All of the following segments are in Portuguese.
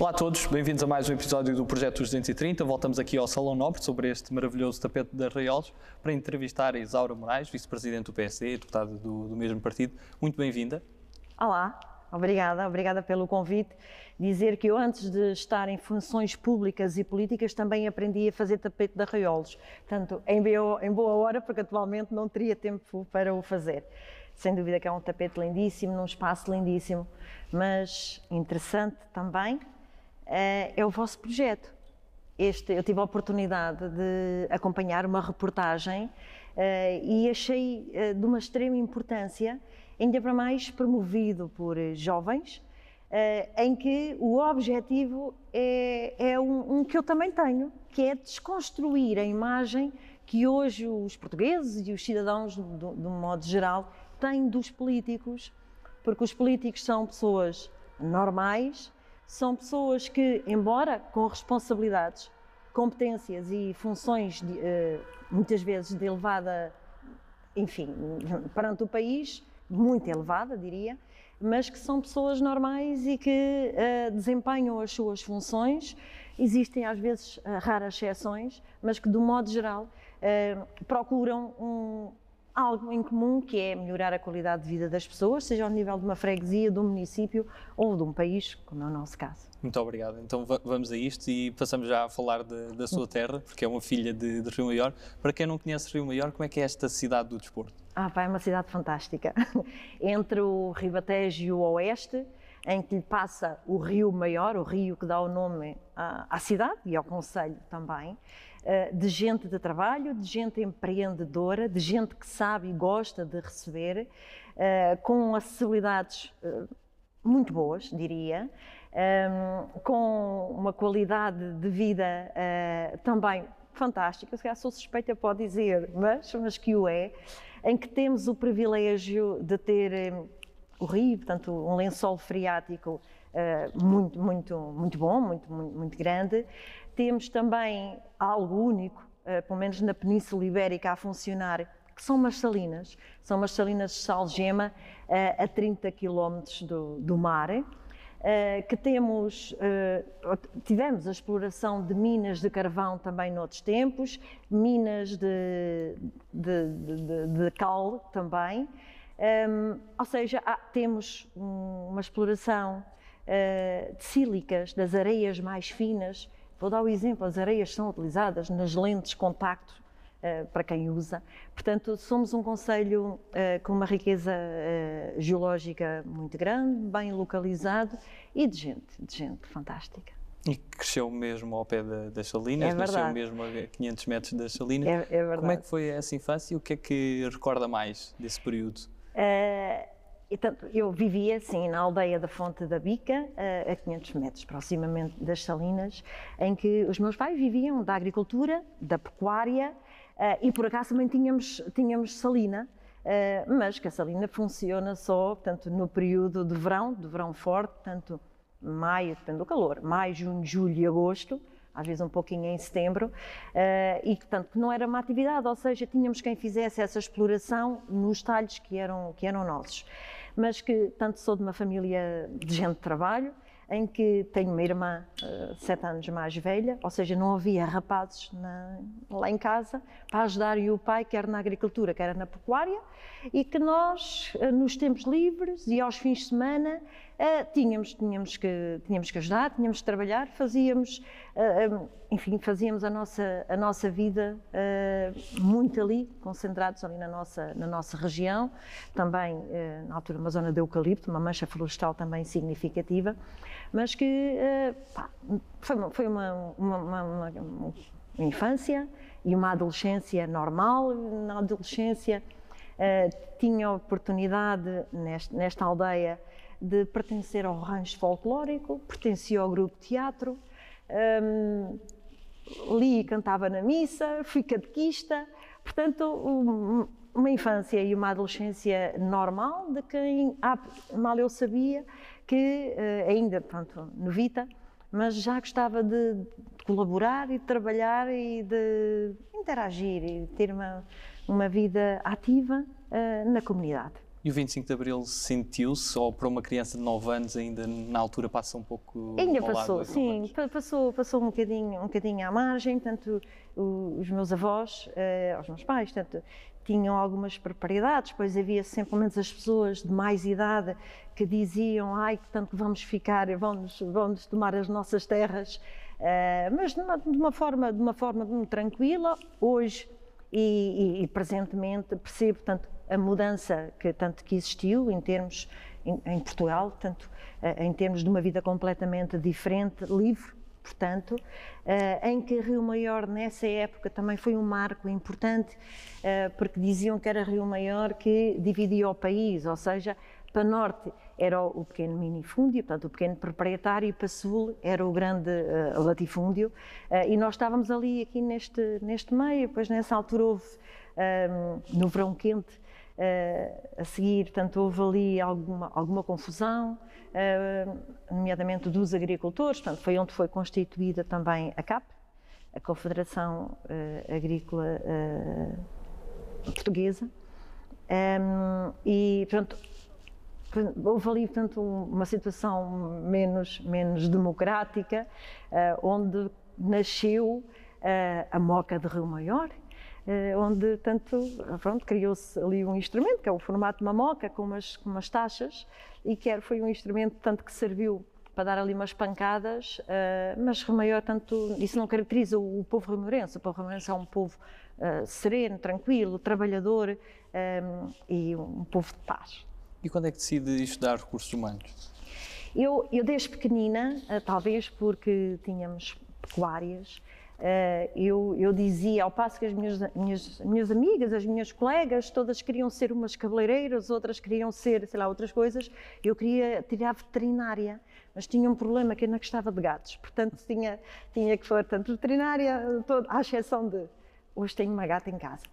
Olá a todos, bem-vindos a mais um episódio do Projeto 230. Voltamos aqui ao Salão Nobre sobre este maravilhoso tapete de Arraiolos para entrevistar a Isaura Moraes, vice-presidente do PSD, deputada do, do mesmo partido. Muito bem-vinda. Olá, obrigada, obrigada pelo convite. Dizer que eu, antes de estar em funções públicas e políticas, também aprendi a fazer tapete de arraiolos. Portanto, em, em boa hora, porque atualmente não teria tempo para o fazer. Sem dúvida que é um tapete lindíssimo, num espaço lindíssimo, mas interessante também é, é o vosso projeto. Este, eu tive a oportunidade de acompanhar uma reportagem uh, e achei uh, de uma extrema importância, ainda para mais promovido por jovens, em que o objetivo é, é um, um, que eu também tenho, que é desconstruir a imagem que hoje os portugueses e os cidadãos, de um modo geral, têm dos políticos, porque os políticos são pessoas normais, são pessoas que, embora com responsabilidades, competências e funções de, uh, muitas vezes de elevada, enfim, perante o país, muito elevada, diria, mas que são pessoas normais e que uh, desempenham as suas funções. Existem às vezes uh, raras exceções, mas que, do modo geral, procuram um, algo em comum que é melhorar a qualidade de vida das pessoas, seja ao nível de uma freguesia, de um município ou de um país, como é o nosso caso. Muito obrigado. Então vamos a isto e passamos já a falar de, da sua terra, porque é uma filha de, de, Rio Maior. Para quem não conhece Rio Maior, como é que é esta cidade do desporto? Ah, pá, é uma cidade fantástica. Entre o Ribatejo e o Oeste, em que lhe passa o Rio Maior, o rio que dá o nome à, à cidade e ao Conselho também, de gente de trabalho, de gente empreendedora, de gente que sabe e gosta de receber, uh, com acessibilidades uh, muito boas, diria, um, com uma qualidade de vida também fantástica, se calhar sou suspeita pode dizer, mas, mas que o é, em que temos o privilégio de ter o rio, portanto, um lençol freático uh, muito, muito, muito bom, muito, muito, muito, grande. Temos também algo único, uh, pelo menos na Península Ibérica, a funcionar, que são umas salinas. São umas salinas de salgema uh, a 30 km do, do mar. Uh, que temos, uh, tivemos a exploração de minas de carvão também noutros tempos, minas de, de, de, de cal também, um, ou seja, há, temos um, uma exploração uh, de sílicas, das areias mais finas. Vou dar o exemplo: as areias são utilizadas nas lentes contacto uh, para quem usa. Portanto, somos um conselho uh, com uma riqueza geológica muito grande, bem localizado e de gente, de gente fantástica. E cresceu mesmo ao pé da, das Salinas, é nasceu mesmo a 500 metros das Salinas. É, é verdade. Como é que foi essa infância e o que é que recorda mais desse período? Uh, eu vivia assim na aldeia da Fonte da Bica, a 500 metros proximamente das Salinas, em que os meus pais viviam da agricultura, da pecuária uh, e por acaso também tínhamos, tínhamos salina, mas que a salina funciona só portanto, no período de verão, de verão forte, portanto maio, depende do calor, maio, junho, julho e agosto, às vezes um pouquinho em setembro, uh, e portanto não era uma atividade, ou seja, tínhamos quem fizesse essa exploração nos talhos que eram, que eram nossos. Mas que tanto sou de uma família de gente de trabalho, em que tenho uma irmã uh, sete anos mais velha, ou seja, não havia rapazes na, lá em casa para ajudar o pai, quer na agricultura, quer na pecuária, e que nós, uh, nos tempos livres e aos fins de semana, tínhamos, tínhamos, que, tínhamos que ajudar, tínhamos que trabalhar, fazíamos, um, enfim, fazíamos a nossa, a nossa vida muito ali, concentrados ali na nossa, na nossa região, também, na altura, uma zona de eucalipto, uma mancha florestal também significativa, mas que pá, foi, uma, foi uma, uma, uma, uma, infância e uma adolescência normal. Na adolescência uh, tinha oportunidade nesta aldeia de pertencer ao rancho folclórico, pertencia ao grupo de teatro, um, li e cantava na missa, fui catequista, portanto, um, uma infância e uma adolescência normal de quem ah, mal eu sabia que uh, ainda, pronto, novita, mas já gostava de, de, colaborar e de trabalhar e de interagir e ter uma, uma vida ativa uh, na comunidade. E o 25 de Abril sentiu-se, ou para uma criança de 9 anos ainda na altura passa um pouco Ainda passou, sim, passou, passou um bocadinho, um bocadinho à margem, tanto os meus avós, eh, os meus pais, tanto tinham algumas propriedades, depois havia sempre, menos as pessoas de mais idade que diziam, ai, que tanto vamos ficar, vamos, vamos tomar as nossas terras, uh, mas de uma, de uma, forma, de uma forma muito tranquila, hoje e, e, e presentemente percebo, tanto a mudança que tanto que existiu em termos em, em Portugal, tanto uh, em termos de uma vida completamente diferente, livre, portanto, uh, em que Rio Maior nessa época também foi um marco importante, uh, porque diziam que era Rio Maior que dividia o país, ou seja, para norte era o pequeno minifúndio, portanto o pequeno proprietário, e para sul era o grande uh, latifúndio, e nós estávamos ali aqui neste, neste meio, pois nessa altura houve, um, no verão quente, a seguir, portanto, houve ali alguma, alguma confusão, nomeadamente dos agricultores, portanto, foi onde foi constituída também a CAP, a Confederação Agrícola Portuguesa, e, portanto, houve ali, portanto, uma situação menos, menos democrática, onde nasceu a Moca de Rio Maior, eh, onde tanto pronto criou-se ali um instrumento que é o formato de uma moca com umas, com umas taxas e que foi um instrumento tanto que serviu para dar ali umas pancadas, uh, mas Remaior tanto isso não caracteriza o, o povo remorense. O povo remorense é um povo uh, sereno, tranquilo, trabalhador um, e um povo de paz. E quando é que decide estudar recursos humanos? Eu, eu desde pequenina, uh, talvez porque tínhamos pecuárias, eu, eu, dizia, ao passo que as minhas, minhas, minhas, amigas, as minhas colegas, todas queriam ser umas cabeleireiras, outras queriam ser, sei lá, outras coisas, eu queria tirar veterinária, mas tinha um problema que eu não gostava de gatos, portanto tinha, tinha que for tanto veterinária, todo, à exceção de, hoje tenho uma gata em casa.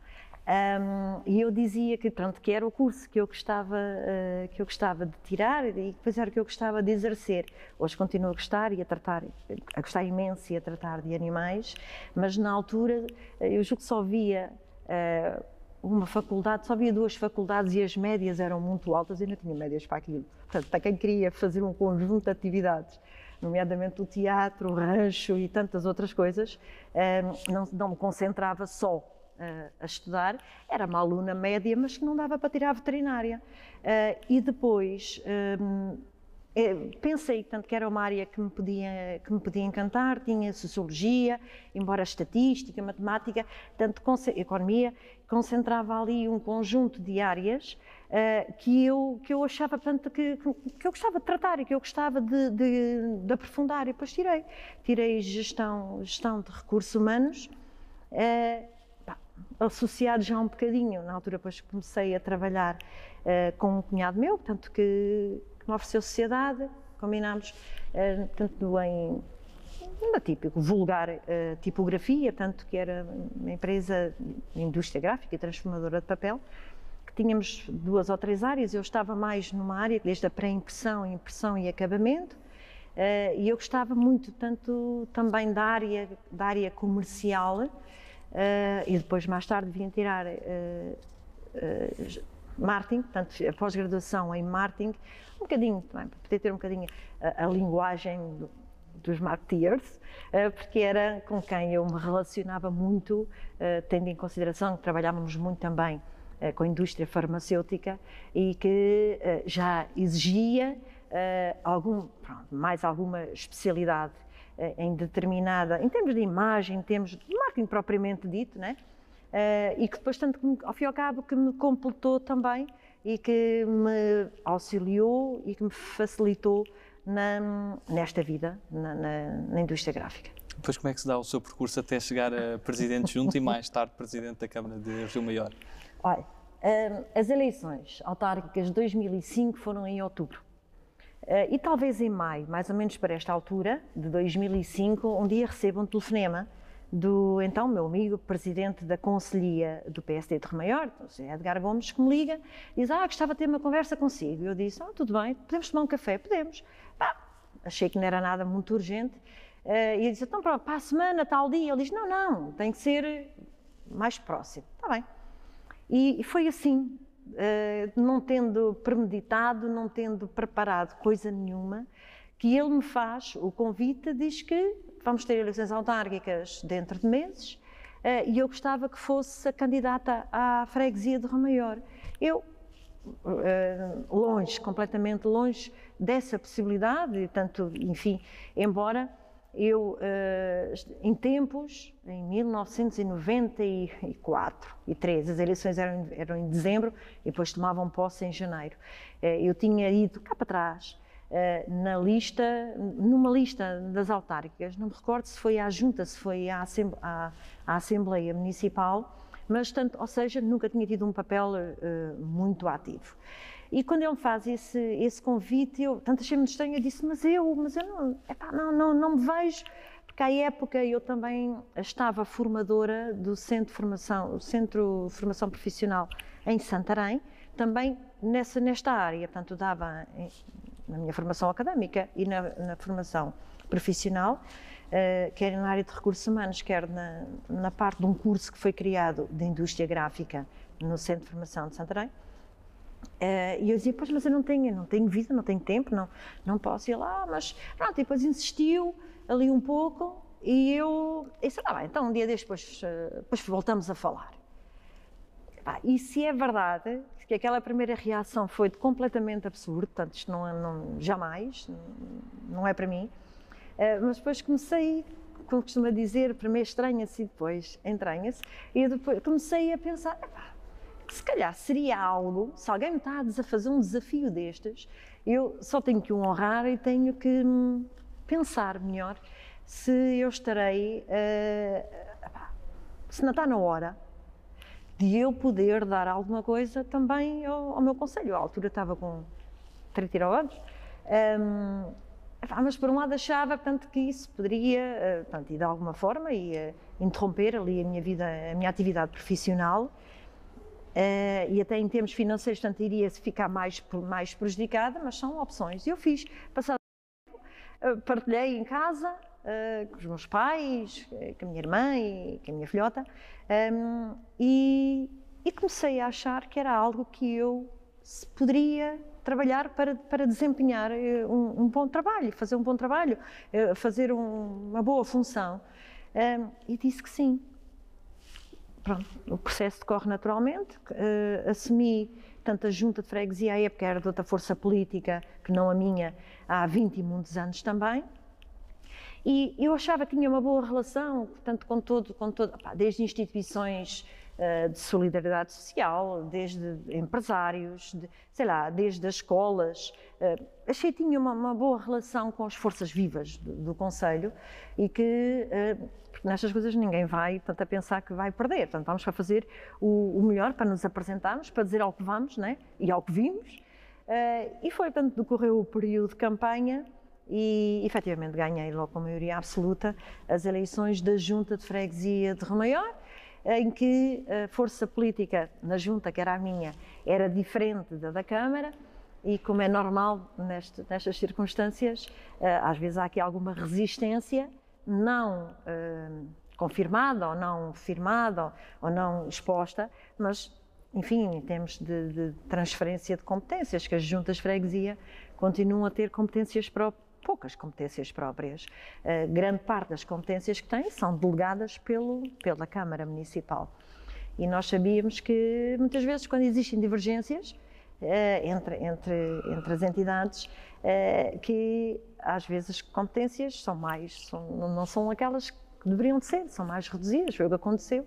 Um, e eu dizia que, pronto, que era o curso que eu gostava, uh, que eu gostava de tirar e depois era o que eu gostava de exercer. Hoje continuo a gostar e a tratar, a gostar imenso e a tratar de animais, mas na altura eu julgo que só via uh, uma faculdade, só havia duas faculdades e as médias eram muito altas e não tinha médias para aquilo. Portanto, para quem queria fazer um conjunto de atividades nomeadamente o teatro, o rancho e tantas outras coisas, não, não me concentrava só a estudar, era uma aluna média, mas que não dava para tirar a veterinária. Uh, e depois um, é, pensei tanto que era uma área que me, podia, que me podia encantar, tinha sociologia, embora estatística, matemática, tanto economia, concentrava ali um conjunto de áreas uh, que, eu, que eu achava tanto que, que eu gostava de tratar e que eu gostava de, de, de aprofundar. E depois tirei. Tirei gestão, gestão de recursos humanos. Associado já um bocadinho, na altura depois comecei a trabalhar uh, com um cunhado meu, portanto que, que me ofereceu sociedade, combinámos, uh, tanto em uma típico, vulgar uh, tipografia, tanto que era uma empresa indústria gráfica e transformadora de papel, que tínhamos duas ou três áreas, eu estava mais numa área, desde a pré-impressão, impressão e acabamento, e eu gostava muito tanto também da área, da área comercial, e depois, mais tarde, vim tirar uh, uh, marketing, portanto, a pós-graduação em marketing, um bocadinho também, para poder ter um bocadinho a, a linguagem do, dos marketeers, porque era com quem eu me relacionava muito, tendo em consideração que trabalhávamos muito também com a indústria farmacêutica e que já exigia algum, pronto, mais alguma especialidade em determinada, em termos de imagem, em termos de marketing propriamente dito, né? Uh, e que depois, tanto que, ao fim e ao cabo, que me completou também e que me auxiliou e que me facilitou na, nesta vida, na, na, na, indústria gráfica. Depois, como é que se dá o seu percurso até chegar a presidente junto e mais tarde presidente da Câmara de Rio Maior? Olha, uh, as eleições autárquicas de 2005 foram em outubro. Uh, e talvez em maio, mais ou menos para esta altura, de 2005, um dia recebo um telefonema do então meu amigo, presidente da Conselhia do PSD de Remaior, Edgar Gomes, que me liga e diz: Ah, gostava de ter uma conversa consigo. Eu disse: Ah, tudo bem, podemos tomar um café? Podemos. achei que não era nada muito urgente. Uh, e ele disse: Então, pronto, para a semana, tal dia. Ele diz: Não, não, tem que ser mais próximo. Está bem. E, e foi assim não tendo premeditado, não tendo preparado coisa nenhuma, que ele me faz o convite, diz que vamos ter eleições autárquicas dentro de meses e eu gostava que fosse a candidata à freguesia de Romaior. Eu, longe, completamente longe dessa possibilidade, tanto, enfim, embora eu, em tempos, em 1994 e 3, as eleições eram, eram em dezembro e depois tomavam posse em janeiro, eu tinha ido cá para trás eh, na lista, numa lista das autárquicas, não me recordo se foi à junta, se foi à, à, à Assembleia Municipal, mas tanto, ou seja, nunca tinha tido um papel uh, muito ativo. E quando ele me faz esse, esse convite, eu tanto achei muito estranho, eu disse, mas eu, mas eu não, epá, não, não, não me vejo, porque à época eu também estava formadora do Centro de Formação, Centro de Formação Profissional em Santarém, também nessa, nesta área, portanto dava na minha formação académica e na, na formação profissional, uh, quer na área de recursos humanos, quer na, na, parte de um curso que foi criado de indústria gráfica no Centro de Formação de Santarém. Uh, e eu dizia, pois, mas eu não tenho, não tenho vida, não tenho tempo, não, não posso ir lá, mas pronto, e depois insistiu ali um pouco e eu disse, ah, bem, então um dia depois, uh, depois voltamos a falar. e se é verdade que aquela primeira reação foi de completamente absurdo, portanto, isto não, é, não jamais, não é para mim. Uh, mas depois comecei, como costuma dizer, primeiro estranha-se e depois entranha-se, e depois comecei a pensar, que se calhar seria algo, se alguém me está a fazer um desafio destes, eu só tenho que o honrar e tenho que hum, pensar melhor se eu estarei, uh, se não está na hora, de eu poder dar alguma coisa também ao, ao meu conselho. À altura estava com 39 anos. Um, mas por um lado achava portanto, que isso poderia, uh, portanto, de alguma forma, ia interromper ali a minha vida, a minha atividade profissional uh, e até em termos financeiros, portanto, iria ficar mais, mais prejudicada, mas são opções. Eu fiz, passado tempo, uh, partilhei em casa uh, com os meus pais, com a minha irmã e com a minha filhota, um, e, e, comecei a achar que era algo que eu poderia trabalhar para, para desempenhar eh, um, um, bom trabalho, fazer um bom trabalho, fazer um, uma boa função. Um, e disse que sim. Pronto, o processo decorre naturalmente, uh, assumi tanto a junta de freguesia à época era de outra força política que não a minha há 20 e muitos anos também, e eu achava que tinha uma boa relação, portanto, com todo, com todo desde instituições uh, de solidariedade social, desde empresários, de, sei lá, desde as escolas. Uh, achei que tinha uma, uma, boa relação com as forças vivas do, do Conselho e que, uh, nestas coisas, ninguém vai portanto, a pensar que vai perder. Portanto, vamos para fazer o, o melhor para nos apresentarmos, para dizer ao que vamos né? e ao que vimos. e foi, portanto, decorreu o período de campanha e efetivamente ganhei logo com maioria absoluta as eleições da Junta de Freguesia de Romaior, em que a força política na Junta, que era a minha, era diferente da da Câmara, e como é normal neste, nestas circunstâncias, eh, às vezes há aqui alguma resistência não eh, confirmada ou não firmada ou não exposta, mas enfim, em termos de, de transferência de competências, que as juntas de freguesia continuam a ter competências próprias poucas competências próprias. Uh, grande parte das competências que têm são delegadas pelo, pela Câmara Municipal. E nós sabíamos que muitas vezes, quando existem divergências entre, entre, entre as entidades, uh, que às vezes as competências são mais, são, não são aquelas que deveriam de ser, são mais reduzidas, foi o que aconteceu.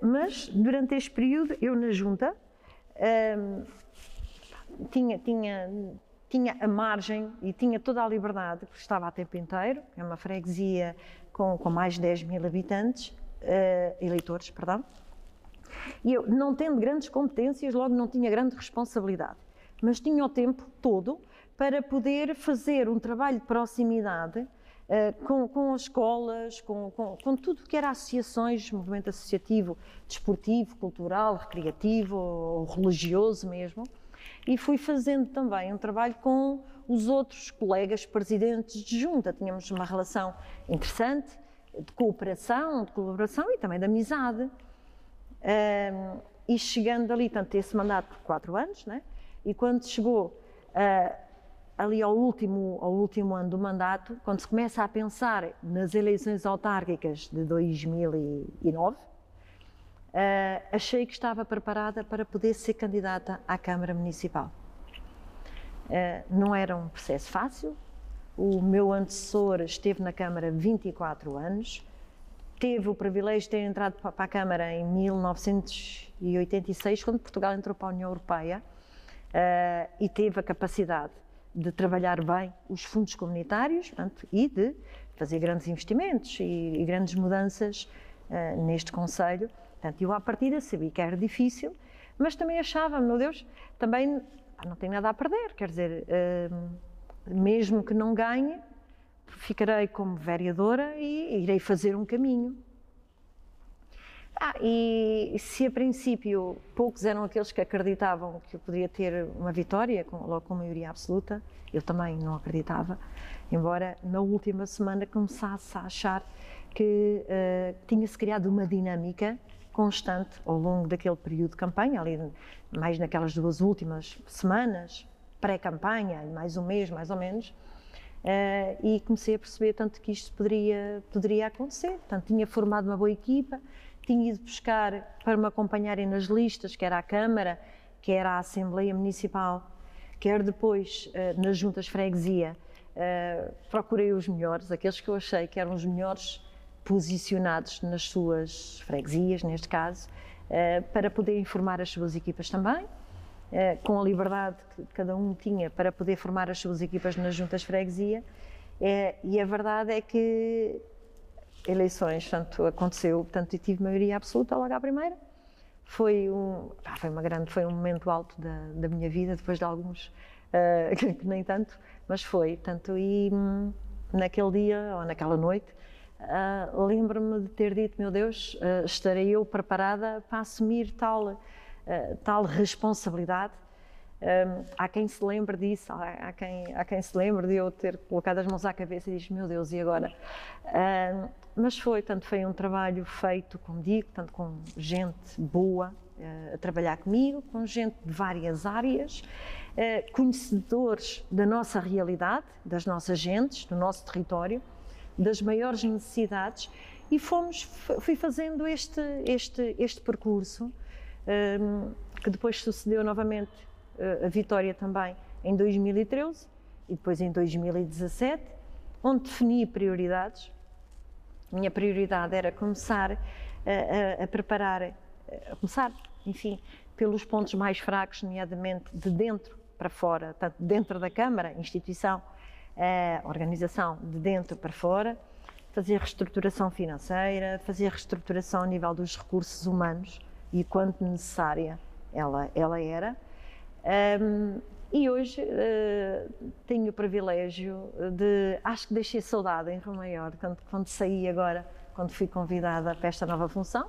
mas durante este período, eu na Junta, tinha, tinha tinha a margem e tinha toda a liberdade, porque estava a tempo inteiro, é uma freguesia com, com mais de 10 mil habitantes, eleitores, perdão, e eu, não tendo grandes competências, logo não tinha grande responsabilidade, mas tinha o tempo todo para poder fazer um trabalho de proximidade uh, com, com, as escolas, com, com, com tudo que era associações, movimento associativo, desportivo, cultural, recreativo ou religioso mesmo, e fui fazendo também um trabalho com os outros colegas presidentes de junta. Tínhamos uma relação interessante de cooperação, de colaboração e também de amizade. E chegando ali, tanto esse mandato por quatro anos, né? e quando chegou uh, ali ao último, ao último ano do mandato, quando se começa a pensar nas eleições autárquicas de 2009, uh, achei que estava preparada para poder ser candidata à Câmara Municipal. Uh, não era um processo fácil, o meu antecessor esteve na Câmara 24 anos, teve o privilégio de ter entrado para a Câmara em 1986, quando Portugal entrou para a União Europeia, uh, e teve a capacidade de trabalhar bem os fundos comunitários portanto, e de fazer grandes investimentos e, e grandes mudanças uh, neste Conselho. Portanto, eu à partida sabia que era difícil, mas também achava, meu Deus, também não tenho nada a perder, quer dizer, uh, mesmo que não ganhe, ficarei como vereadora e irei fazer um caminho. Ah, e se a princípio poucos eram aqueles que acreditavam que eu poderia ter uma vitória, com, logo com maioria absoluta, eu também não acreditava, embora na última semana começasse a achar que uh, tinha-se criado uma dinâmica constante ao longo daquele período de campanha, ali mais naquelas duas últimas semanas, pré-campanha, mais um mês mais ou menos, uh, e comecei a perceber tanto que isto poderia, poderia acontecer. Portanto, tinha formado uma boa equipa, tinha ido buscar para me acompanharem nas listas, quer à Câmara, quer à Assembleia Municipal, quer depois uh, nas juntas freguesia. Uh, procurei os melhores, aqueles que eu achei que eram os melhores posicionados nas suas freguesias, neste caso, para poder informar as suas equipas também, com a liberdade que cada um tinha para poder formar as suas equipas nas juntas freguesia. e a verdade é que eleições, portanto, aconteceu, portanto, e tive maioria absoluta logo à primeira. Foi um, foi uma grande, foi um momento alto da, da minha vida, depois de alguns uh, que nem tanto, mas foi, tanto e hum, naquele dia ou naquela noite uh, lembro-me de ter dito, meu Deus, uh, estarei eu preparada para assumir tal, tal responsabilidade. Um, há quem se lembre disso, há, há, quem, há quem se lembre de eu ter colocado as mãos à cabeça e diz, meu Deus, e agora? Um, mas foi, tanto foi um trabalho feito, como digo, tanto com gente boa uh, a trabalhar comigo, com gente de várias áreas, uh, conhecedores da nossa realidade, das nossas gentes, do nosso território, das maiores necessidades e fomos, fui fazendo este, este, este percurso que depois sucedeu novamente uh, a vitória também em 2013 e depois em 2017, onde defini prioridades. Minha prioridade era começar a, a, a preparar, a começar, enfim, pelos pontos mais fracos, nomeadamente de dentro para fora, tanto dentro da Câmara, instituição, organização de dentro para fora, fazer reestruturação financeira, fazer reestruturação a nível dos recursos humanos e quanto necessária ela, ela era. Um, e hoje uh, tenho o privilégio de. Acho que deixei saudade em Rio Maior, quando, quando saí agora, quando fui convidada para esta nova função.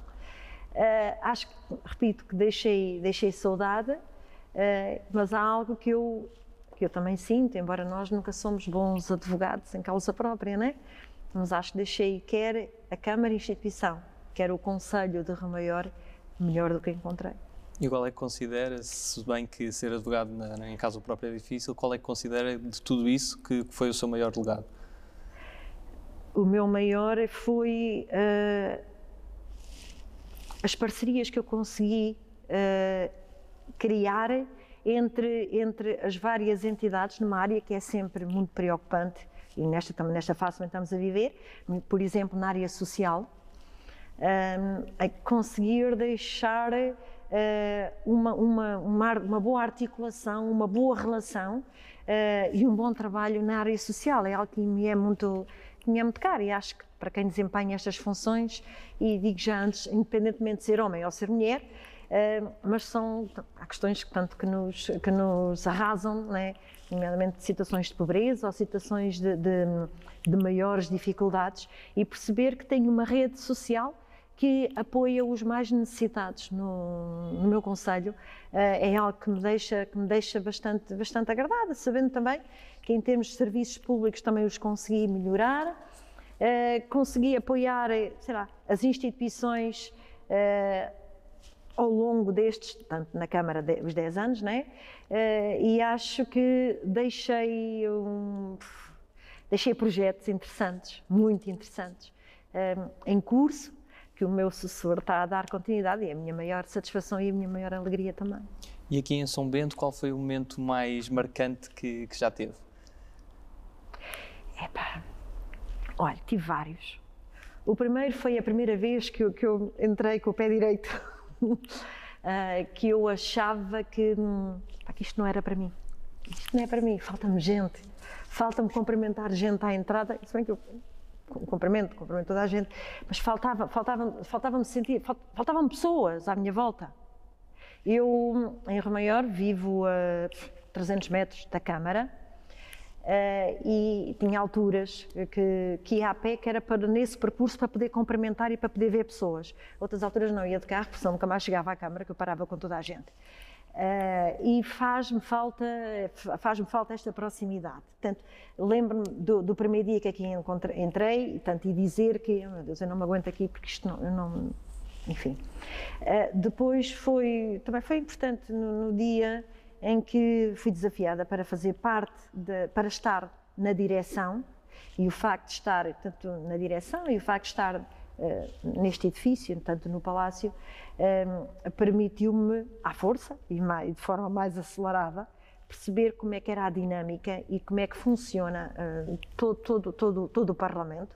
Uh, acho que, repito, que deixei, deixei saudade, uh, mas há algo que eu, que eu também sinto, embora nós nunca somos bons advogados em causa própria, né? mas acho que deixei quer a Câmara Instituição, quer o Conselho de Rio Maior, melhor do que encontrei. E qual é que considera, se bem que ser advogado na, em casa própria é difícil, qual é que considera de tudo isso que foi o seu maior legado? O meu maior foi uh, as parcerias que eu consegui uh, criar entre, entre as várias entidades numa área que é sempre muito preocupante e nesta, também nesta fase também estamos a viver, por exemplo, na área social, a conseguir deixar eh, uma, uma, uma, uma, boa articulação, uma boa relação uh, e um bom trabalho na área social. É algo que me é muito, que me é muito caro e acho que para quem desempenha estas funções, e digo já antes, independentemente de ser homem ou ser mulher, uh, mas são há questões que, tanto que nos, que nos arrasam, né? nomeadamente situações de pobreza ou situações de, de, de maiores dificuldades, e perceber que tem uma rede social que apoia os mais necessitados no, no meu conselho uh, é algo que me deixa que me deixa bastante bastante agradada sabendo também que em termos de serviços públicos também os consegui melhorar uh, consegui apoiar sei lá as instituições ao longo destes, tanto na Câmara, de, os 10 anos, né? E acho que deixei, um, deixei projetos interessantes, muito interessantes, em curso, que o meu sucessor está a dar continuidade e é a minha maior satisfação e a minha maior alegria também. E aqui em São Bento, qual foi o momento mais marcante que, que já teve? Epá, olha, tive vários. O primeiro foi a primeira vez que eu, que eu entrei com o pé direito, uh, que eu achava que, hum, que isto não era para mim. Isto não é para mim, falta-me gente. Falta-me cumprimentar gente à entrada. Se bem que eu cumprimento, cumprimento toda a gente, mas faltava, faltava, faltava-me sentir, faltavam pessoas à minha volta. Eu, em Rio Maior, vivo a 300 metros da Câmara uh, e tinha alturas que, que ia a pé, que era para, nesse percurso para poder cumprimentar e para poder ver pessoas. Outras alturas não, ia de carro, porque senão nunca mais chegava à Câmara, que eu parava com toda a gente. Uh, e faz-me falta, faz falta esta proximidade. Portanto, lembro-me do, do, primeiro dia que aqui entrei tanto, e dizer que, oh, meu Deus, eu não me aguento aqui porque isto não, eu não enfim. Uh, depois foi, também foi importante no, no, dia em que fui desafiada para fazer parte, de, para estar na direção e o facto de estar tanto na direção e o facto de estar neste edifício, tanto no palácio, uh, permitiu-me, à força e de forma mais acelerada, perceber como é que era a dinâmica e como é que funciona todo, todo, todo, todo o Parlamento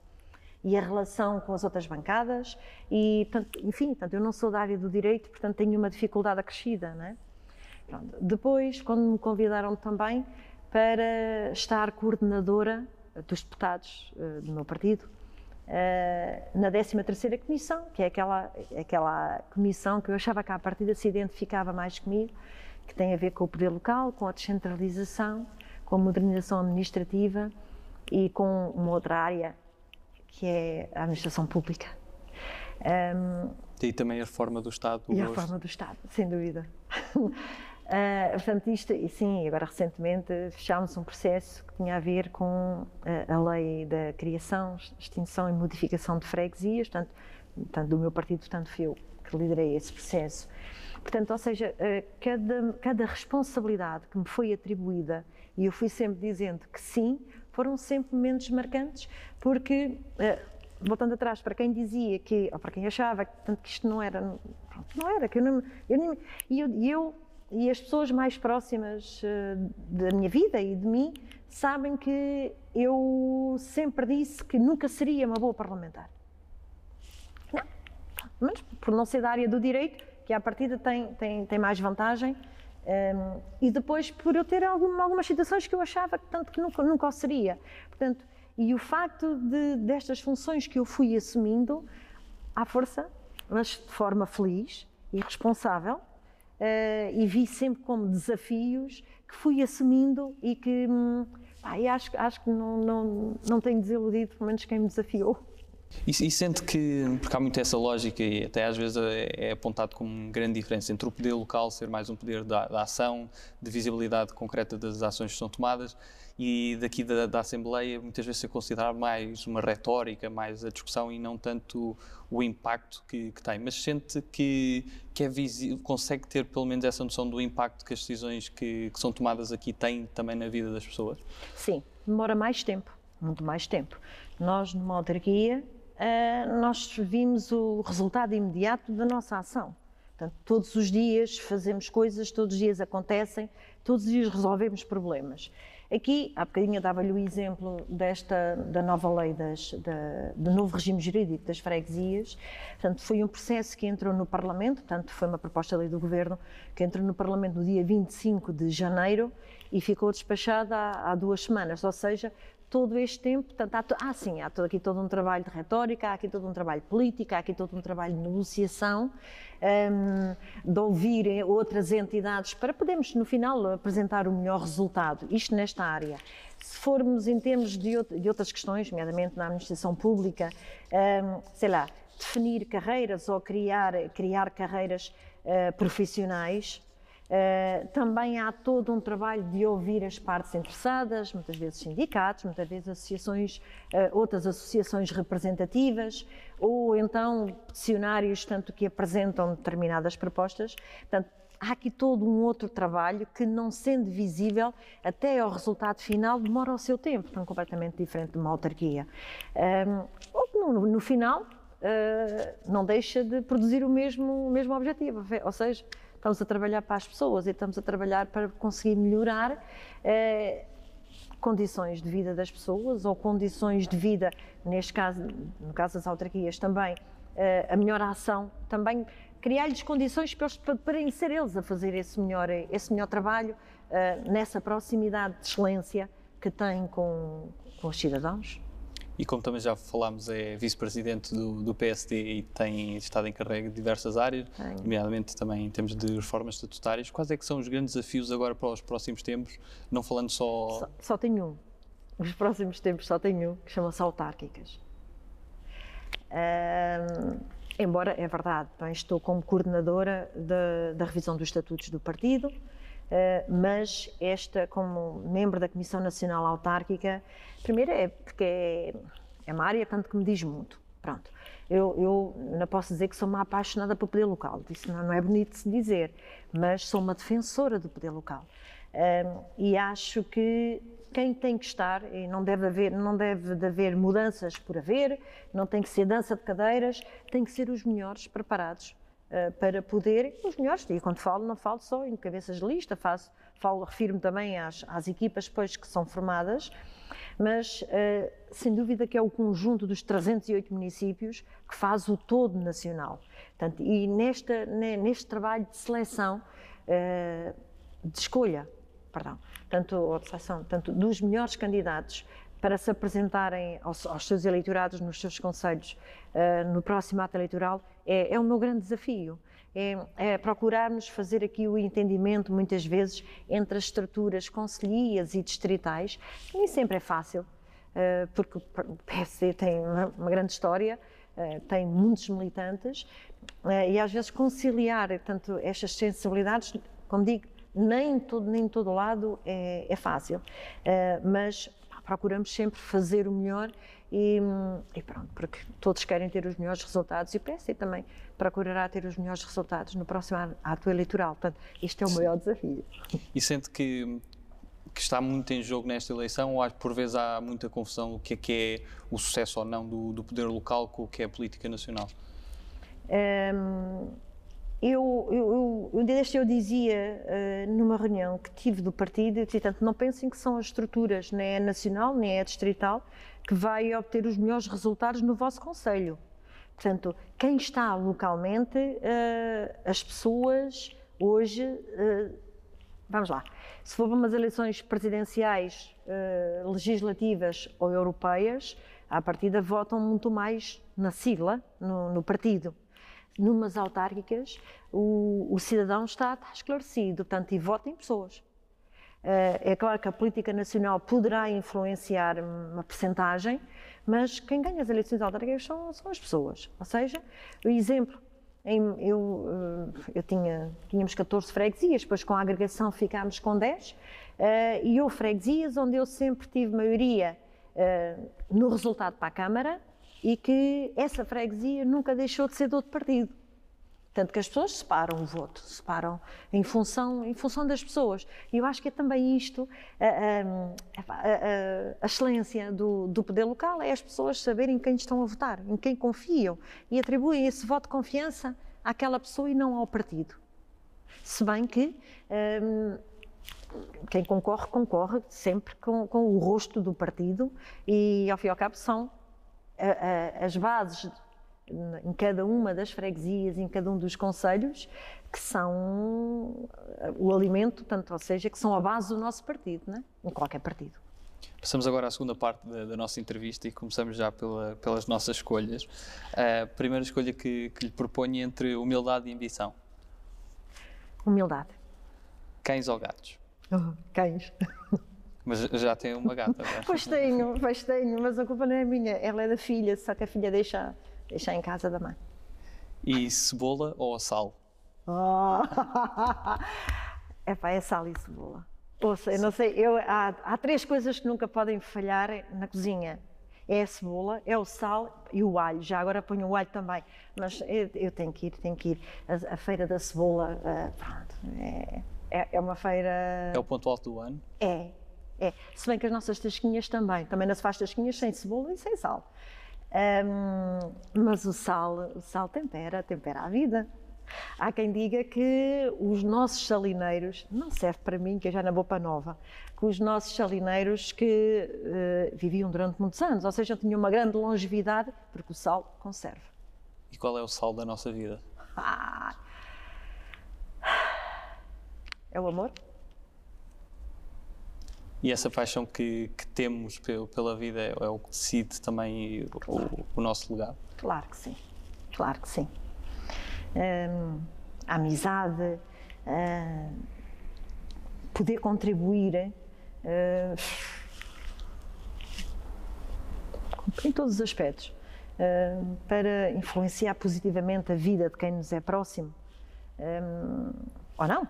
e a relação com as outras bancadas e, portanto, enfim, portanto, eu não sou da área do direito, portanto tenho uma dificuldade acrescida, é? Pronto. Depois, quando me convidaram também para estar coordenadora dos deputados do meu partido, uh, na 13ª Comissão, que é aquela, aquela comissão que eu achava que à partida se identificava mais comigo, que tem a ver com o poder local, com a descentralização, com a modernização administrativa e com uma outra área que é a administração pública. Um, e também a reforma do Estado. E a reforma do Estado, sem dúvida. uh, portanto, isto, e sim, agora recentemente fechámos um processo que tinha a ver com a, a lei da criação, extinção e modificação de freguesias, portanto, portanto, do meu partido, portanto, fui eu que liderei esse processo. Portanto, ou seja, cada, cada responsabilidade que me foi atribuída, e eu fui sempre dizendo que sim, foram sempre momentos marcantes, porque, voltando atrás, para quem dizia que, ou para quem achava que, tanto que isto não era, não era, que eu não, eu eu, eu, e as pessoas mais próximas uh, da minha vida e de mim sabem que eu sempre disse que nunca seria uma boa parlamentar. Não, mas por não ser da área do direito, que à partida tem, tem, tem mais vantagem, um, e depois por eu ter algum, algumas situações que eu achava que tanto que nunca, nunca o seria. Portanto, e o facto de, destas funções que eu fui assumindo, à força, mas de forma feliz e responsável, e vi sempre como desafios que fui assumindo e que hum, pá, acho, acho que não, não, não tenho desiludido, pelo menos quem me desafiou. E, e sente que, porque há muito essa lógica e até às vezes é, é apontado como uma grande diferença entre o poder local ser mais um poder da, da ação, de visibilidade concreta das ações que são tomadas, e daqui da, da, Assembleia muitas vezes ser considerado mais uma retórica, mais a discussão e não tanto o impacto que, que tem. Mas sente que, que é consegue ter pelo menos essa noção do impacto que as decisões que, que são tomadas aqui têm também na vida das pessoas? Sim, demora mais tempo, muito mais tempo. Nós, numa autarquia, nós vimos o resultado imediato da nossa ação. Portanto, todos os dias fazemos coisas, todos os dias acontecem, todos os dias resolvemos problemas. Aqui, há bocadinho dava-lhe o exemplo desta, da nova lei, das, da, do novo regime jurídico das freguesias. Portanto, foi um processo que entrou no Parlamento, portanto, foi uma proposta de lei do Governo que entrou no Parlamento no dia 25 de janeiro e ficou despachada há, há duas semanas, ou seja, todo este tempo, portanto, há, ah, sim, há todo, aqui todo um trabalho de retórica, há aqui todo um trabalho político, há aqui todo um trabalho de negociação, um, de ouvir outras entidades para podermos, no final, apresentar o melhor resultado, isto nesta área. Se formos em termos de, de outras questões, nomeadamente na administração pública, um, sei lá, definir carreiras ou criar, criar carreiras uh, profissionais, Uh, também há todo um trabalho de ouvir as partes interessadas, muitas vezes sindicatos, muitas vezes associações, uh, outras associações representativas, ou então peticionários, tanto que apresentam determinadas propostas. Portanto, há aqui todo um outro trabalho que, não sendo visível, até ao resultado final, demora o seu tempo, tão completamente diferente de uma autarquia. Um, no, no, final, uh, não deixa de produzir o mesmo, o mesmo objetivo, ou seja, estamos a trabalhar para as pessoas e estamos a trabalhar para conseguir melhorar eh, condições de vida das pessoas ou condições de vida, neste caso, no caso das autarquias também, eh, a melhor ação, também criar-lhes condições para, para, para ser eles a fazer esse melhor, esse melhor trabalho eh, nessa proximidade de excelência que têm com, com os cidadãos e como também já falámos, é vice-presidente do, do, PSD e tem estado em carrega de diversas áreas, nomeadamente também em termos de reformas estatutárias. Quais é que são os grandes desafios agora para os próximos tempos, não falando só... Só, só tenho um. Os próximos tempos só tenho um, que chama-se autárquicas. Embora, é verdade, bem, estou como coordenadora da, da revisão dos estatutos do partido, mas esta, como membro da Comissão Nacional Autárquica, primeiro é porque é, é uma área tanto que me diz muito. Pronto. Eu, eu não posso dizer que sou uma apaixonada pelo poder local, isso não, não é bonito se dizer, mas sou uma defensora do poder local. Uh, e acho que quem tem que estar, e não deve haver, não deve de haver mudanças por haver, não tem que ser dança de cadeiras, tem que ser os melhores preparados para poder, os melhores, e quando falo, não falo só em cabeças de lista, faço, falo, refiro-me também às, às equipas depois que são formadas, mas uh, sem dúvida que é o conjunto dos 308 municípios que faz o todo nacional. Portanto, e nesta, neste trabalho de seleção, uh, de escolha, perdão, tanto, seleção, tanto dos melhores candidatos para se apresentarem aos, aos seus eleitorados nos seus conselhos uh, no próximo ato eleitoral é, é o meu grande desafio. É, é, procurarmos fazer aqui o entendimento, muitas vezes, entre as estruturas concelhias e distritais, que nem sempre é fácil, uh, porque o PSD tem uma, uma grande história, uh, tem muitos militantes, e às vezes conciliar tanto estas sensibilidades, como digo, nem todo, nem todo lado é, é fácil, mas procuramos sempre fazer o melhor e, e, pronto, porque todos querem ter os melhores resultados e o PSD também procurará ter os melhores resultados no próximo ato eleitoral. Portanto, este é o Sim. maior desafio. E sente que, que está muito em jogo nesta eleição ou por vezes há muita confusão do que é que é o sucesso ou não do, do poder local com o que é a política nacional? Um, eu, eu, eu, eu dizia uh, numa reunião que tive do partido, e, portanto, não pensem que são as estruturas, nem é nacional, nem é distrital, que vai obter os melhores resultados no vosso Conselho. Portanto, quem está localmente, uh, as pessoas hoje, uh, vamos lá, se for para umas eleições presidenciais, legislativas ou europeias, à partida votam muito mais na sigla, no, no partido numas autárquicas, o, o cidadão está, está, esclarecido, portanto, e vota em pessoas. Uh, é claro que a política nacional poderá influenciar uma percentagem, mas quem ganha as eleições autárquicas são, são as pessoas. Ou seja, o exemplo, em, eu, eh, eu tinha, tínhamos 14 freguesias, depois com a agregação ficámos com 10, uh, eh, e houve freguesias onde eu sempre tive maioria no resultado para a Câmara, e que essa freguesia nunca deixou de ser de outro partido. Tanto que as pessoas separam o voto, separam em função, em função das pessoas. E eu acho que é também isto, a, a, a, a excelência do, do, poder local, é as pessoas saberem quem estão a votar, em quem confiam e atribuem esse voto de confiança àquela pessoa e não ao partido. Se bem que um, quem concorre, concorre sempre com, com o rosto do partido e, ao fim e ao cabo, são as bases em cada uma das freguesias, em cada um dos conselhos, que são o alimento, tanto, ou seja, que são a base do nosso partido, né? em qualquer partido. Passamos agora à segunda parte da, da nossa entrevista e começamos já pela, pelas nossas escolhas. A primeira escolha que, que lhe proponho é entre humildade e ambição. Humildade. Cães ou gatos? Oh, cães. Mas já tem uma gata, não? Pois tenho, pois tenho, mas a culpa não é minha, ela é da filha, só que a filha deixa, deixa em casa da mãe. E cebola ou sal? Oh. É pá, é sal e cebola. Ouça, eu não sei, eu, há, há três coisas que nunca podem falhar na cozinha. É a cebola, é o sal e o alho. Já agora ponho o alho também. Mas eu, eu tenho que ir, tenho que ir. A, a feira da cebola, uh, pronto, é, é, é uma feira... É o ponto alto do ano? É, é. Se bem que as nossas tasquinhas também. Também não se faz tasquinhas sem cebola e sem sal. Um, mas o sal, o sal tempera, tempera a vida. Há quem diga que os nossos salineiros, não serve para mim, que eu já vou para Nova, que os nossos salineiros que uh, viviam durante muitos anos, ou seja, tinham uma grande longevidade, porque o sal conserva. E qual é o sal da nossa vida? Ah, é o amor. E essa paixão que, que temos pela vida é, é, o que decide também claro. o, o, nosso legado? Claro que sim, claro que sim. Um, a amizade, uh, poder contribuir uh, em todos os aspectos uh, para influenciar positivamente a vida de quem nos é próximo. Um, ou não?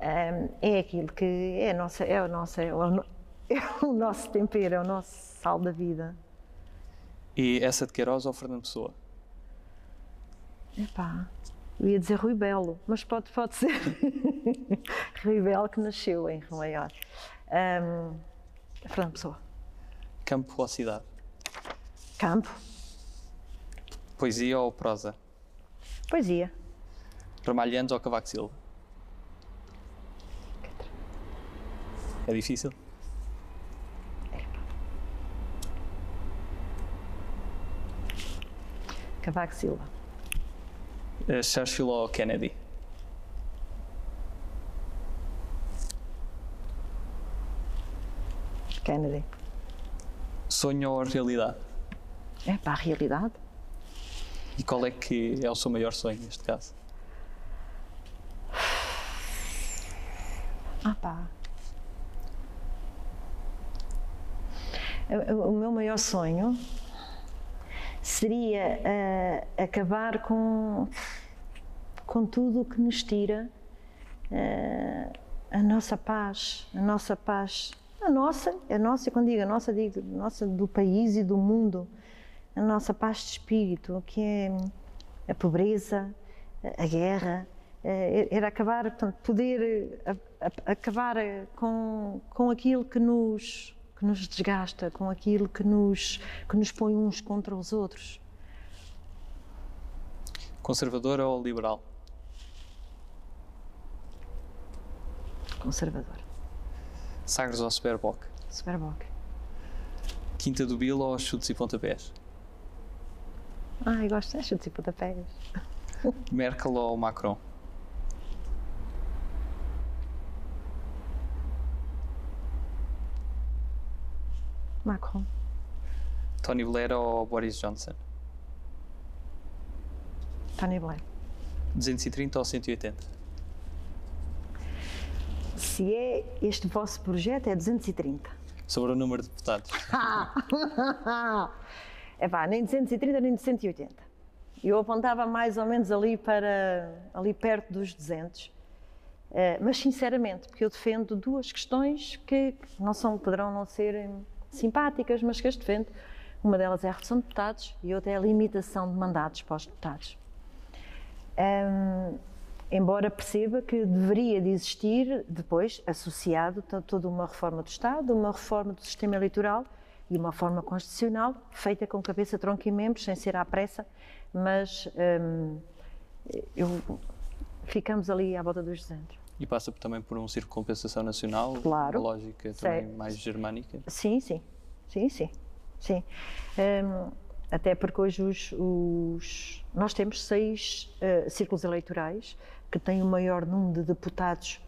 É aquilo que é, nossa, é, a nossa, é, o, é o nosso tempero, é o nosso sal da vida. E essa de Queiroz ou Fernando Pessoa? Epá, eu ia dizer Rui Belo, mas pode, pode ser Rui Belo que nasceu em Rio Maior. Um, Fernando Pessoa. Campo ou cidade? Campo. Poesia ou prosa? Poesia. Ramalhantes ou Cavaco Silva? É difícil? Cavaco Silva. Uh, Churchill ou Kennedy? Kennedy. Sonho ou realidade? É para a realidade. E qual é que é o seu maior sonho neste caso? Ah pá, o meu maior sonho seria uh, acabar com, com tudo o que nos tira uh, a nossa paz, a nossa paz, a nossa, a nossa, quando digo a nossa, digo a nossa do país e do mundo, a nossa paz de espírito, que é a pobreza, a guerra, uh, era acabar, portanto, poder acabar com, com aquilo que nos que nos desgasta, com aquilo que nos, que nos põe uns contra os outros. Conservador ou liberal? Conservador. Sagres ou Superboc? Superboc. Quinta do Bilo ou chutes e pontapés? Ai, gosto de chutes e pontapés. Merkel ou Macron? Macron. Tony Blair ou Boris Johnson? Tony Blair. 230 ou 180? Se é este vosso projeto, é 230. Sobre o número de deputados? é pá, nem 230 nem 280. Eu apontava mais ou menos ali para ali perto dos 200. Uh, eh, mas sinceramente, porque eu defendo duas questões que não são, poderão não ser simpáticas, mas que as defende. Uma delas é a redução de deputados e outra é a limitação de mandatos para os deputados. Um, embora perceba que deveria de existir depois, associado toda uma reforma do Estado, uma reforma do sistema eleitoral e uma reforma constitucional, feita com cabeça, tronco e membros, sem ser à pressa, mas um, eu, ficamos ali à volta dos 200. E passa também por um círculo de compensação nacional, claro. lógica também mais germânica? Sim, sim, sim, sim. sim. Um, até porque hoje os, os, nós temos seis uh, círculos eleitorais que têm o maior número de deputados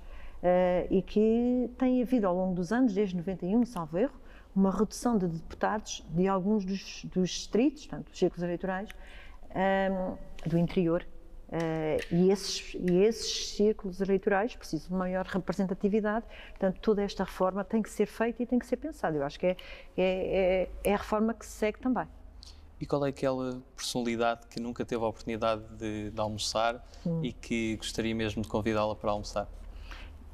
uh, e que tem havido ao longo dos anos, desde 91, salvo erro, uma redução de deputados de alguns dos, dos distritos, portanto, dos círculos eleitorais, um, do interior, Uh, e, esses, e esses círculos eleitorais precisam de maior representatividade, portanto, toda esta reforma tem que ser feita e tem que ser pensada. Eu acho que é, é, é, é a reforma que se segue também. E qual é aquela personalidade que nunca teve a oportunidade de, de almoçar hum. e que gostaria mesmo de convidá-la para almoçar?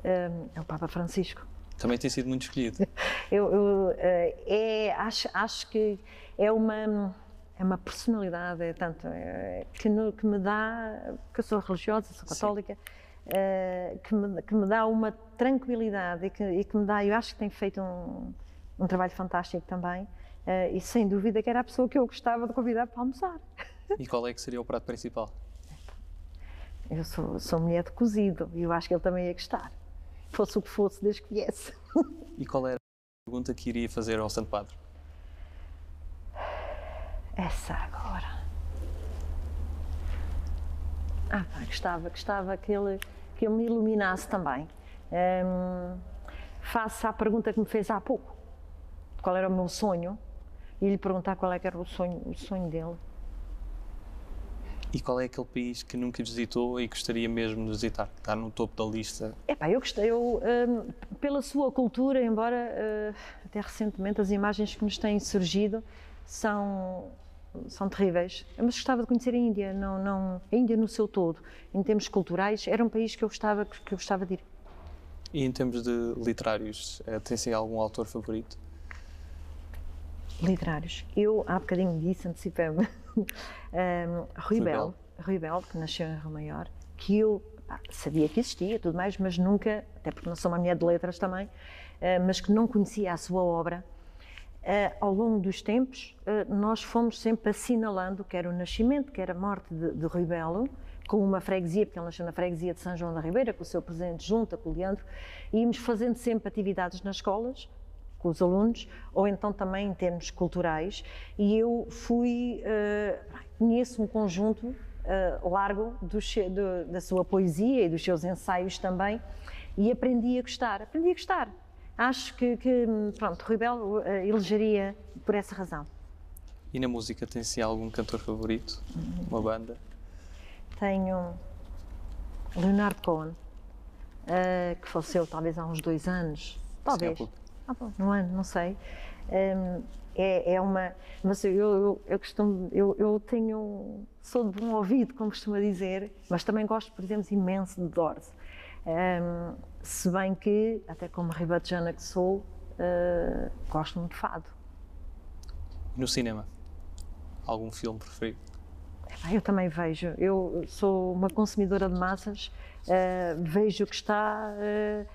um, é o Papa Francisco. Também tem sido muito escolhido. eu, eu uh, é, acho, acho que é uma é uma personalidade, é tanto é, que, no, que, me dá, que eu sou religiosa, sou católica, uh, que, me, que me dá uma tranquilidade e que, e que me dá, eu acho que tem feito um, um trabalho fantástico também uh, e sem dúvida que era a pessoa que eu gostava de convidar para almoçar. E qual é que seria o prato principal? Eu sou, sou mulher de cozido e eu acho que ele também ia gostar, fosse o que fosse, desde que viesse. E qual era a pergunta que iria fazer ao Santo Padre? Essa agora. Ah, pá, gostava, gostava que ele, que ele me iluminasse também. Um, face à pergunta que me fez há pouco, qual era o meu sonho, e lhe perguntar qual é que era o sonho, o sonho dele. E qual é aquele país que nunca visitou e gostaria mesmo de visitar, que está no topo da lista? É pá, eu gostei, eu, um, pela sua cultura, embora uh, até recentemente as imagens que nos têm surgido são são terríveis. Mas gostava de conhecer a Índia, não, não, a Índia no seu todo, em termos culturais, era um país que eu gostava, que eu gostava de ir. E em termos de literários, eh, tem-se algum autor favorito? Literários. Eu, há bocadinho disse, antecipei-me, um, Rui Bel, Rui Bel, que nasceu em Rio Maior, que eu ah, sabia que existia tudo mais, mas nunca, até porque não sou uma mulher de letras também, uh, mas que não conhecia a sua obra Uh, ao longo dos tempos, uh, nós fomos sempre assinalando quer o nascimento, quer a morte de, de Rui Belo, com uma freguesia, porque ele nasceu na freguesia de São João da Ribeira, com o seu presente junto, com o Leandro, e íamos fazendo sempre atividades nas escolas, com os alunos, ou então também em termos culturais, e eu fui, uh, conheço um conjunto largo do, do, da sua poesia e dos seus ensaios também, e aprendi a gostar, aprendi a gostar, acho que, que pronto, Rui Belo uh, elegeria por essa razão. E na música tem-se algum cantor favorito? Uma banda? Tenho Leonardo Cohen, uh, que faleceu talvez há uns dois anos, talvez. Sim, ah, bom, um ano, não sei. Um, é, é, uma. Mas eu, eu, eu costumo. Eu, eu tenho. Sou de bom ouvido, como costuma dizer, mas também gosto, por exemplo, imenso de Doors. Um, se bem que, até como ribatejana que sou, uh, gosto muito de fado. No cinema? Algum filme preferido? Eu também vejo. Eu sou uma consumidora de massas, uh, vejo que está. Uh,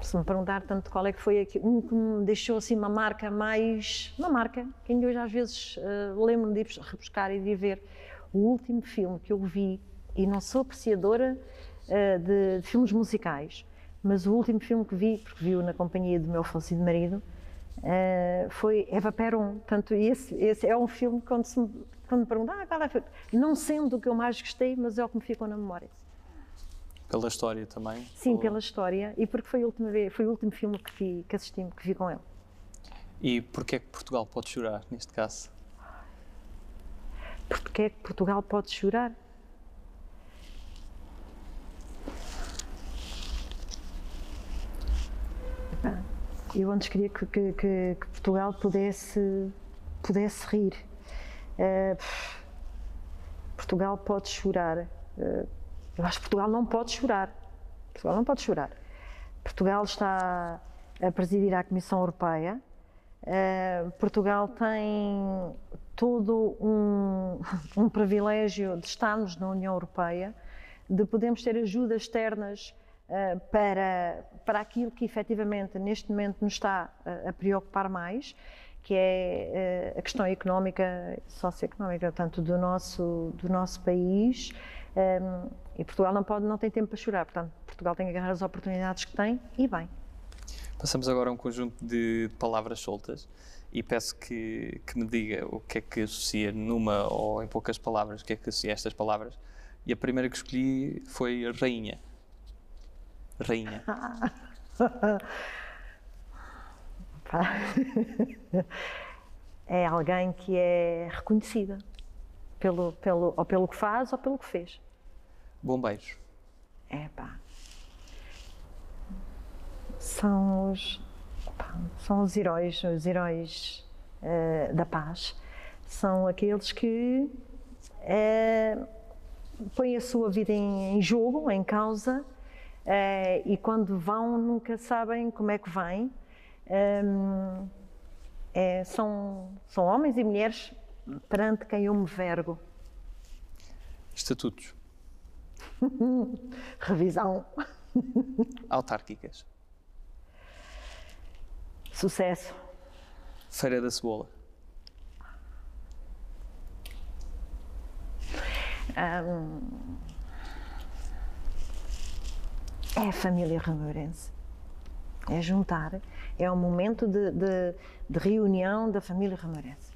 se me perguntar tanto qual é que foi aqui, um que me deixou assim uma marca mais. uma marca, que ainda hoje às vezes uh, lembro-me de ir rebuscar e de ir ver. O último filme que eu vi e não sou apreciadora uh, de, de, filmes musicais, mas o último filme que vi, porque vi-o na companhia do meu falecido marido, uh, foi Eva Peron. Portanto, esse, esse é um filme que quando, se, quando me perguntam, ah, qual é não sendo o que eu mais gostei, mas é o que me ficou na memória. Pela história também? Sim, Ou... pela história e porque foi a última vez, foi o último filme que vi, que assisti, que vi com ele. E porquê é que Portugal pode chorar, neste caso? Porquê é que Portugal pode chorar? Eu antes queria que, que, que, que Portugal pudesse, pudesse rir. Uh, Portugal pode chorar. Uh, eu acho que Portugal não pode chorar. Portugal não pode chorar. Portugal está a presidir a Comissão Europeia. Uh, Portugal tem todo um, um privilégio de estarmos na União Europeia, de podermos ter ajudas externas uh, para, para aquilo que efetivamente neste momento nos está a, a preocupar mais, que é uh, a questão económica socioeconómica, tanto do nosso, do nosso país. Ehm, e Portugal não, pode, não tem tempo para chorar, portanto, Portugal tem que agarrar as oportunidades que tem e bem. Passamos agora a um conjunto de palavras soltas e peço que, que me diga o que é que associa numa ou em poucas palavras, o que é que associa estas palavras. E a primeira que escolhi foi rainha. Rainha. é alguém que é reconhecida pelo, pelo, ou pelo que faz ou pelo que fez. Bombeiros. É pá. São os, pá, são os heróis, os heróis uh, da paz. São aqueles que uh, põem a sua vida em, em jogo, em causa, e quando vão nunca sabem como é que vêm. Um, é, são, são homens e mulheres perante quem eu me vergo. Estatutos. Revisão. Autárquicas. Sucesso. Feira da Cebola. Um, é a família Ramourense. É juntar, é um momento de, de, de reunião da família Ramourense.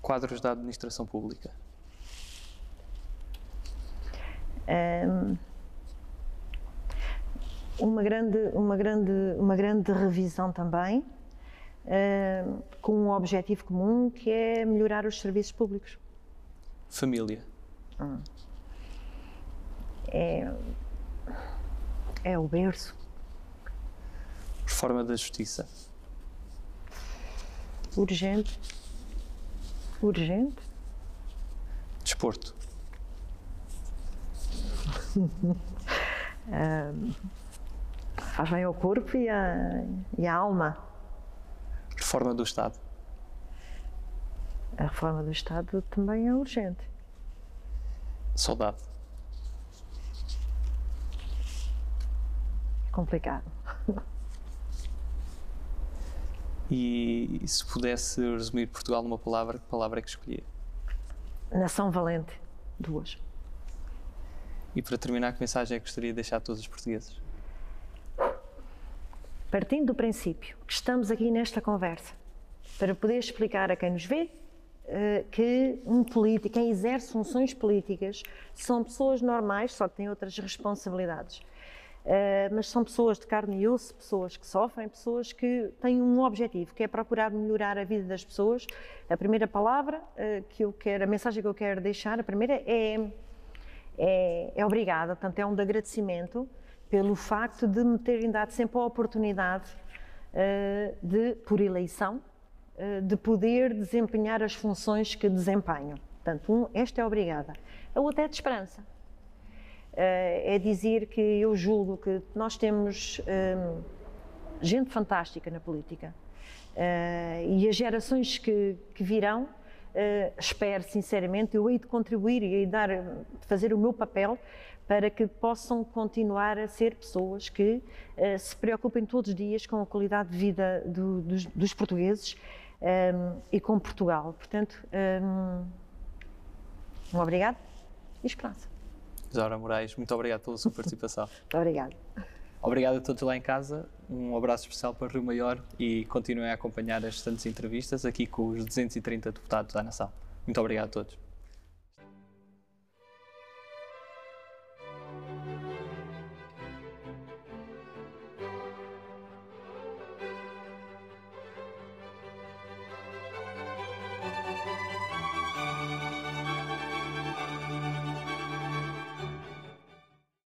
Quadros da administração pública. Um, uma grande, uma grande, uma grande revisão também, com um objetivo comum que é melhorar os serviços públicos. Família. Hum. É, é o berço. Reforma da Justiça. Urgente. Urgente. Desporto. um, faz bem ao corpo e, a, e à alma. Reforma do Estado. A reforma do Estado também é urgente. Saudade. Complicado. E, e se pudesse resumir Portugal numa palavra, que palavra é que escolhia? Nação valente. Duas. E para terminar, que mensagem é que gostaria de deixar a todos os portugueses? Partindo do princípio que estamos aqui nesta conversa para poder explicar a quem nos vê eh, que um político, quem exerce funções políticas, são pessoas normais, só que têm outras responsabilidades. Uh, mas são pessoas de carne e osso, pessoas que sofrem, pessoas que têm um objetivo, que é procurar melhorar a vida das pessoas. A primeira palavra uh, que eu quero, a mensagem que eu quero deixar, a primeira é, é, é obrigada, portanto é um de agradecimento pelo facto de me terem dado sempre a oportunidade uh, de, por eleição, de poder desempenhar as funções que desempenho. Portanto, um, esta é obrigada. A outra é de esperança eh, é dizer que eu julgo que nós temos um, gente fantástica na política uh, e as gerações que, que virão, uh, espero sinceramente, eu hei de contribuir e dar, fazer o meu papel para que possam continuar a ser pessoas que se preocupem todos os dias com a qualidade de vida do, dos, dos, portugueses um, e com Portugal. Portanto, um, um obrigado e esperança. Isaura Moraes, muito obrigado pela sua participação. muito obrigado. Obrigado a todos lá em casa, um abraço especial para Rio Maior e continuem a acompanhar as restantes entrevistas aqui com os 230 deputados da Nação. Muito obrigado a todos.